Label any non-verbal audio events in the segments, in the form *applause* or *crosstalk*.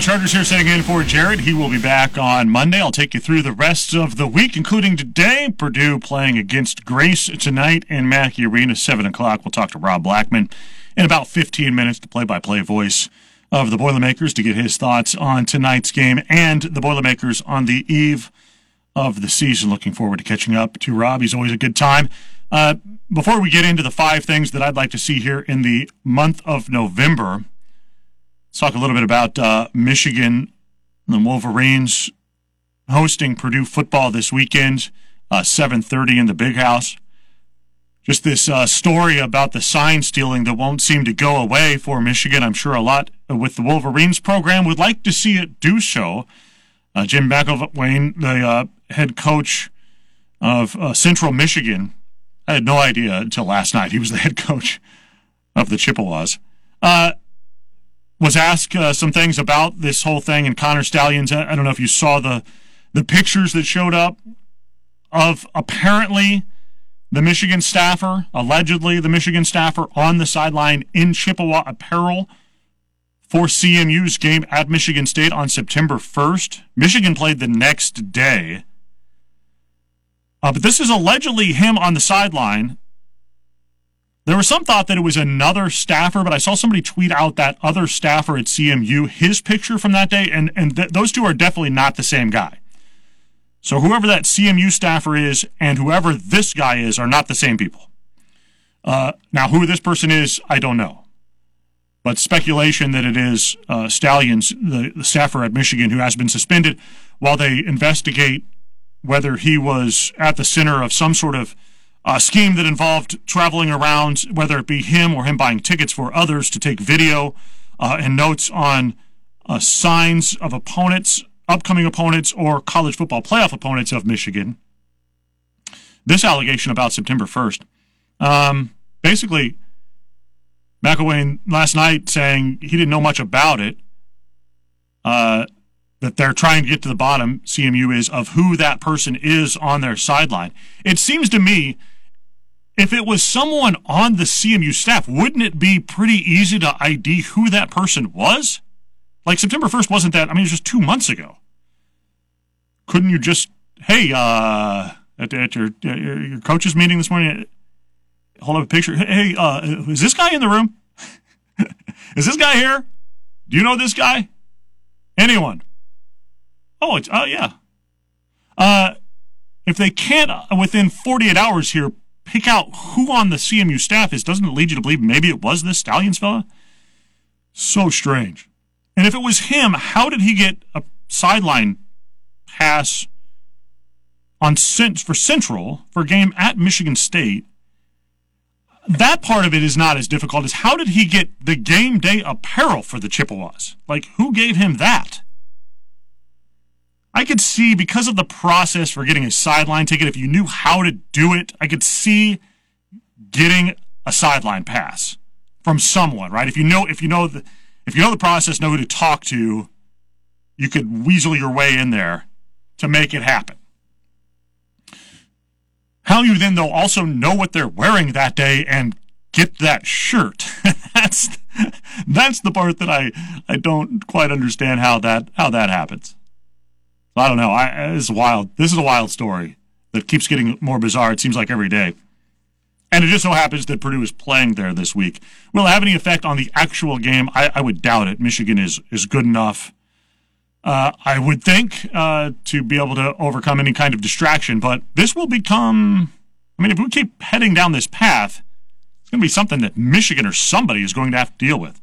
Charters here sitting in for Jared. He will be back on Monday. I'll take you through the rest of the week, including today. Purdue playing against Grace tonight in Mackey Arena, 7 o'clock. We'll talk to Rob Blackman in about 15 minutes, the play by play voice of the Boilermakers, to get his thoughts on tonight's game and the Boilermakers on the eve of the season. Looking forward to catching up to Rob. He's always a good time. Uh, before we get into the five things that I'd like to see here in the month of November, let's talk a little bit about uh, Michigan, and the Wolverines hosting Purdue football this weekend, uh, 7:30 in the Big House. Just this uh, story about the sign stealing that won't seem to go away for Michigan. I'm sure a lot with the Wolverines program would like to see it do so. Uh, Jim McElwain, the uh, head coach of uh, Central Michigan, I had no idea until last night. He was the head coach of the Chippewas. Was asked uh, some things about this whole thing and Connor Stalions. I don't know if you saw the the pictures that showed up of apparently the Michigan staffer, allegedly the Michigan staffer on the sideline in Chippewa apparel for CMU's game at Michigan State on September 1st. Michigan played the next day. Uh, but this is allegedly him on the sideline. There was some thought that it was another staffer, but I saw somebody tweet out that other staffer at CMU, his picture from that day, and, and th- those two are definitely not the same guy. So whoever that CMU staffer is and whoever this guy is are not the same people. Uh, now, who this person is, I don't know. But speculation that it is uh, Stalions, the, the staffer at Michigan, who has been suspended while they investigate whether he was at the center of some sort of uh, scheme that involved traveling around, whether it be him or him buying tickets for others to take video uh, and notes on uh, signs of opponents upcoming opponents or college football playoff opponents of Michigan. This allegation about September 1st. Um, basically, McElwain last night saying he didn't know much about it. Uh, that they're trying to get to the bottom, CMU is, of who that person is on their sideline. It seems to me, if it was someone on the CMU staff, wouldn't it be pretty easy to ID who that person was? Like September 1st wasn't that, I mean, it was just two months ago. Couldn't you just, hey, uh, at, at your, your, your coach's meeting this morning, hold up a picture. Hey, uh, is this guy in the room? *laughs* is this guy here? Do you know this guy? Anyone? Oh, it's, oh, yeah. Uh, if they can't, uh, within 48 hours here, pick out who on the CMU staff is, doesn't it lead you to believe maybe it was this Stalions fella? So strange. And if it was him, how did he get a sideline pass on for Central for a game at Michigan State? That part of it is not as difficult as how did he get the game day apparel for the Chippewas? Like, who gave him that? I could see because of the process for getting a sideline ticket, if you knew how to do it, I could see getting a sideline pass from someone, right? If you know, if you know the, if you know the process, know who to talk to, you could weasel your way in there to make it happen. How you then, though, also know what they're wearing that day and get that shirt. *laughs* that's that's the part that I I don't quite understand how that how that happens. I don't know. I, is wild. This is a wild story that keeps getting more bizarre. It seems like every day. And it just so happens that Purdue is playing there this week. Will it have any effect on the actual game? I, I would doubt it. Michigan is is good enough. Uh, I would think uh, to be able to overcome any kind of distraction, but this will become. I mean, if we keep heading down this path, it's going to be something that Michigan or somebody is going to have to deal with.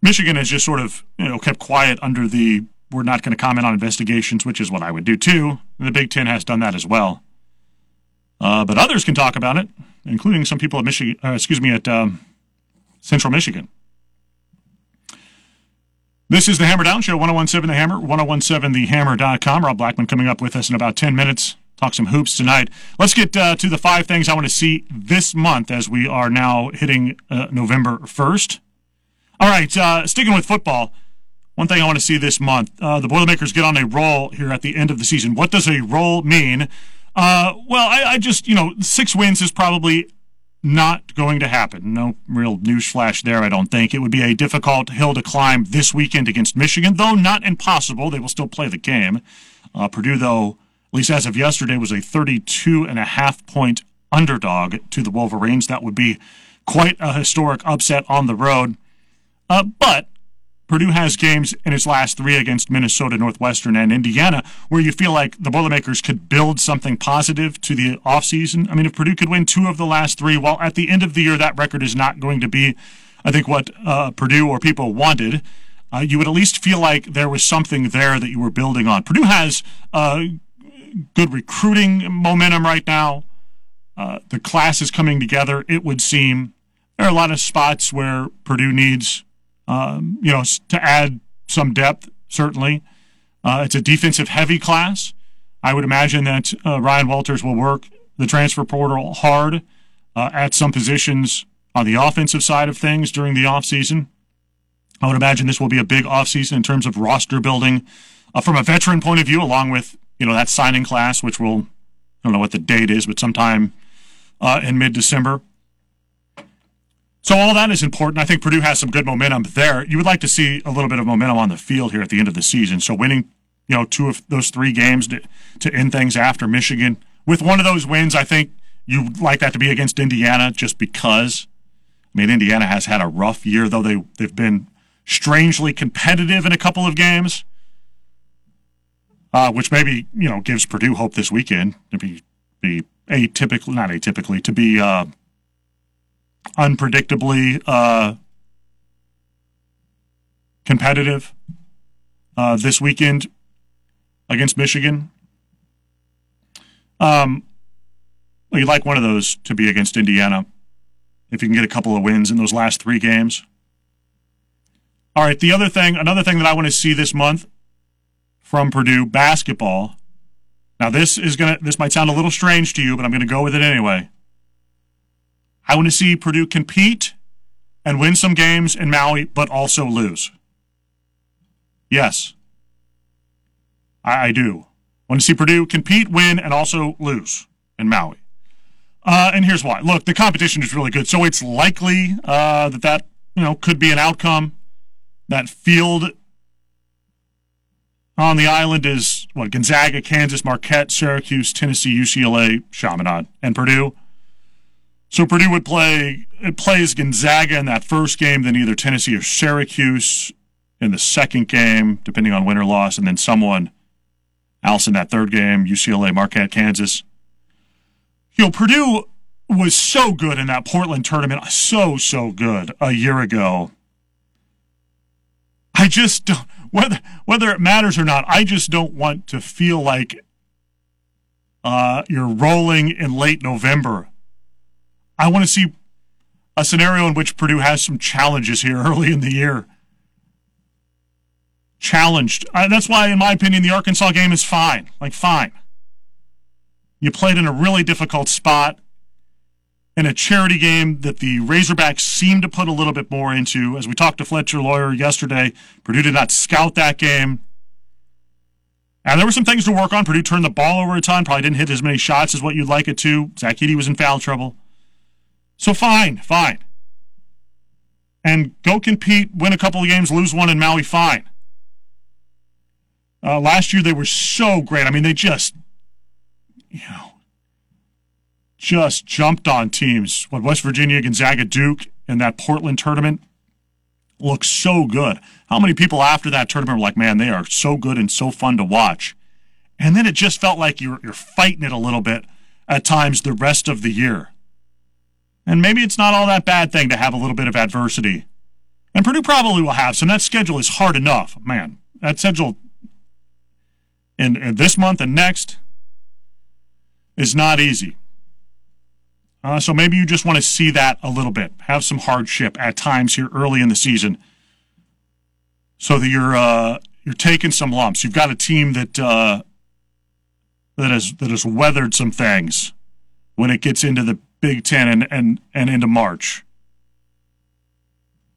Michigan has just sort of you know kept quiet under the we're not going to comment on investigations, which is what I would do too. The Big Ten has done that as well. Uh, but others can talk about it, including some people at Michigan. Uh, excuse me, at um, Central Michigan. This is the Hammer Down Show, 1017 The Hammer, 1017thehammer.com. Rob Blackman coming up with us in about 10 minutes. Talk some hoops tonight. Let's get uh, to the five things I want to see this month as we are now hitting uh, November 1st. All right, uh, sticking with football. One thing I want to see this month uh, the Boilermakers get on a roll here at the end of the season. What does a roll mean? Uh, well, I, I, just, you know, six wins is probably not going to happen. No real newsflash there, I don't think. It would be a difficult hill to climb this weekend against Michigan, though not impossible. They will still play the game. Uh, Purdue, though, at least as of yesterday, was a 32 and a half point underdog to the Wolverines. That would be quite a historic upset on the road. Uh, but Purdue has games in its last three against Minnesota, Northwestern, and Indiana where you feel like the Boilermakers could build something positive to the offseason. I mean, if Purdue could win two of the last three, well, at the end of the year, that record is not going to be, I think, what uh, Purdue or people wanted. Uh, you would at least feel like there was something there that you were building on. Purdue has uh, good recruiting momentum right now. Uh, the class is coming together, it would seem. There are a lot of spots where Purdue needs um, you know, to add some depth, certainly. Uh, it's a defensive heavy class. I would imagine that uh, Ryan Walters will work the transfer portal hard uh, at some positions on the offensive side of things during the offseason. I would imagine this will be a big offseason in terms of roster building uh, from a veteran point of view, along with, you know, that signing class, which will, I don't know what the date is, but sometime uh, in mid December. So all that is important. I think Purdue has some good momentum there. You would like to see a little bit of momentum on the field here at the end of the season. So winning, you know, two of those three games to, to end things after Michigan. With one of those wins, I think you would like that to be against Indiana just because. I mean, Indiana has had a rough year, though they they've been strangely competitive in a couple of games, uh, which maybe you know gives Purdue hope this weekend to be be atypically not atypically to be. Uh, unpredictably uh, competitive uh, this weekend against Michigan. Um, you'd like one of those to be against Indiana if you can get a couple of wins in those last three games. All right, the other thing, another thing that I want to see this month from Purdue basketball. Now, this is gonna, this might sound a little strange to you, but I'm going to go with it anyway. I want to see Purdue compete and win some games in Maui, but also lose. Yes, I, I do. I want to see Purdue compete, win, and also lose in Maui. Uh, and here's why. Look, the competition is really good, so it's likely uh, that that you know could be an outcome. That field on the island is what Gonzaga, Kansas, Marquette, Syracuse, Tennessee, UCLA, Chaminade, and Purdue. So Purdue would play plays Gonzaga in that first game, then either Tennessee or Syracuse in the second game, depending on win or loss, and then someone else in that third game, UCLA, Marquette, Kansas. You know, Purdue was so good in that Portland tournament, so so good a year ago. I just don't whether whether it matters or not. I just don't want to feel like uh, you're rolling in late November I want to see a scenario in which Purdue has some challenges here *laughs* early in the year. Challenged. Uh, that's why, in my opinion, the Arkansas game is fine. Like, fine. You played in a really difficult spot in a charity game that the Razorbacks seemed to put a little bit more into. As we talked to Fletcher Loyer yesterday, Purdue did not scout that game. And there were some things to work on. Purdue turned the ball over a ton, probably didn't hit as many shots as what you'd like it to. Zach Edey was in foul trouble. So fine, fine. And go compete, win a couple of games, lose one in Maui, fine. Uh, last year they were so great. I mean, they just, you know, just jumped on teams. What West Virginia, Gonzaga, Duke in that Portland tournament looks so good. How many people after that tournament were like, man, they are so good and so fun to watch. And then it just felt like you're, you're fighting it a little bit at times the rest of the year. And maybe it's not all that bad thing to have a little bit of adversity. And Purdue probably will have some. That schedule is hard enough. Man, that schedule in, in this month and next is not easy. Uh, so maybe you just want to see that a little bit. Have some hardship at times here early in the season, so that you're uh, you're taking some lumps. You've got a team that uh, that has that has weathered some things when it gets into the Big Ten and, and, and into March.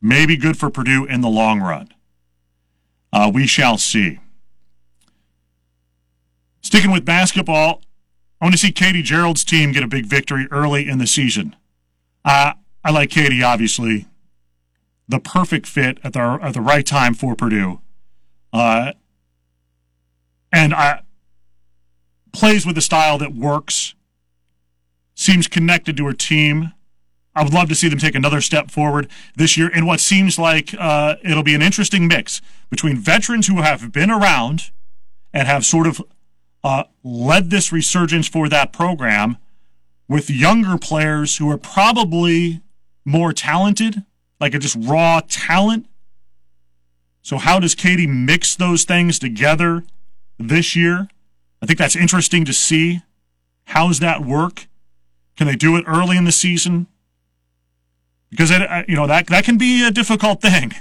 Maybe good for Purdue in the long run. Uh, we shall see. Sticking with basketball, I want to see Katie Gearlds' team get a big victory early in the season. Uh, I like Katie, obviously. The perfect fit at the at the right time for Purdue. Uh, and I plays with a style that works. Seems connected to her team. I would love to see them take another step forward this year in what seems like uh, it'll be an interesting mix between veterans who have been around and have sort of uh, led this resurgence for that program with younger players who are probably more talented, like a just raw talent. So, how does Katie mix those things together this year? I think that's interesting to see. How's that work? Can they do it early in the season? Because it, you know that that can be a difficult thing,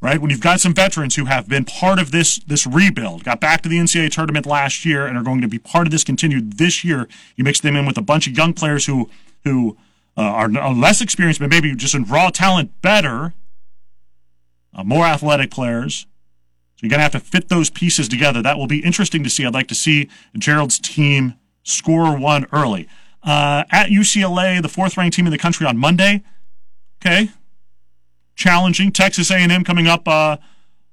right? When you've got some veterans who have been part of this this rebuild, got back to the NCAA tournament last year, and are going to be part of this continued this year. You mix them in with a bunch of young players who who uh, are less experienced, but maybe just in raw talent better, uh, more athletic players. So you're going to have to fit those pieces together. That will be interesting to see. I'd like to see Gearlds' team score one early. Uh, at UCLA, the fourth ranked team in the country on Monday. Okay. Challenging. Texas A&M coming up uh,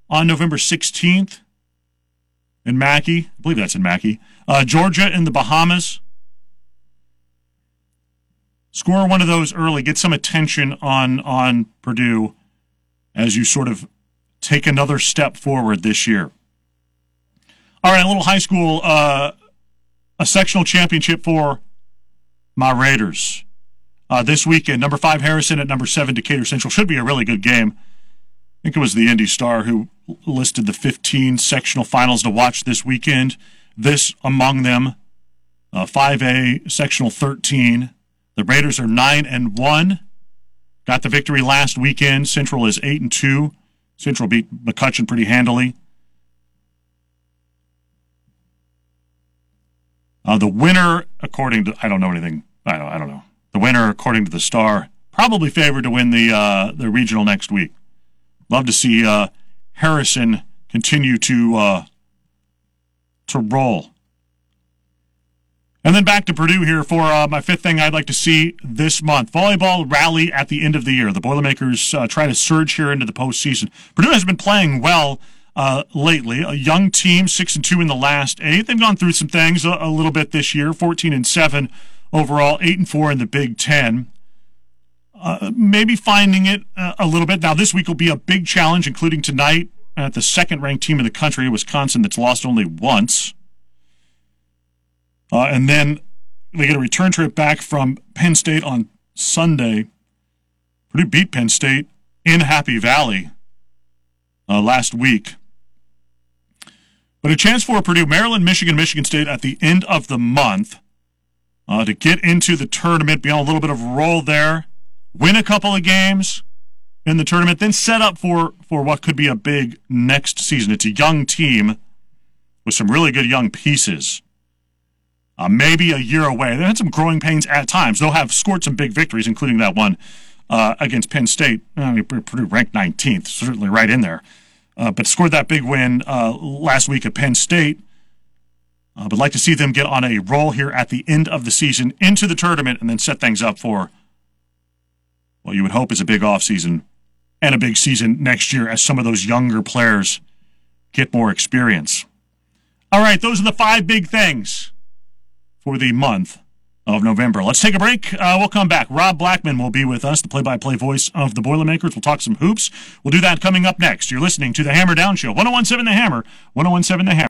on November 16th in Mackey. I believe that's in Mackey. Uh, Georgia in the Bahamas. Score one of those early. Get some attention on on Purdue as you sort of take another step forward this year. All right, a little high school, uh, a sectional championship for my Raiders uh, this weekend. Number five Harrison at number seven Decatur Central should be a really good game. I think it was the Indy Star who listed the 15 sectional finals to watch this weekend. This among them, uh, 5A sectional 13. The Raiders are nine and one. Got the victory last weekend. Central is eight and two. Central beat McCutcheon pretty handily. Uh, the winner, according to I don't know anything. I don't, I don't know. The winner, according to the Star, probably favored to win the uh, the regional next week. Love to see uh, Harrison continue to uh, to roll. And then back to Purdue here for uh, my fifth thing I'd like to see this month. Volleyball rally at the end of the year. The Boilermakers uh, try to surge here into the postseason. Purdue has been playing well uh, lately. A young team, six and two in the last eight. They've gone through some things a, a little bit this year. Fourteen and seven overall, eight and four in the Big Ten. Uh, maybe finding it uh, a little bit. Now, this week will be a big challenge, including tonight at the second ranked team in the country, Wisconsin, that's lost only once. Uh, and then they get a return trip back from Penn State on Sunday. Purdue beat Penn State in Happy Valley uh, last week. But a chance for Purdue, Maryland, Michigan, Michigan State at the end of the month uh, to get into the tournament, be on a little bit of a roll there, win a couple of games in the tournament, then set up for, for what could be a big next season. It's a young team with some really good young pieces uh, maybe a year away. They had some growing pains at times. They'll have scored some big victories, including that one uh, against Penn State. I mean, Purdue ranked 19th, certainly right in there. Uh, but scored that big win uh, last week at Penn State. Uh, but like to see them get on a roll here at the end of the season into the tournament and then set things up for what you would hope is a big offseason and a big season next year as some of those younger players get more experience. All right, those are the five big things for the month of November. Let's take a break. Uh, we'll come back. Rob Blackman will be with us, the play by play voice of the Boilermakers. We'll talk some hoops. We'll do that coming up next. You're listening to the Hammer Down Show, 1017 The Hammer, 1017 The Hammer.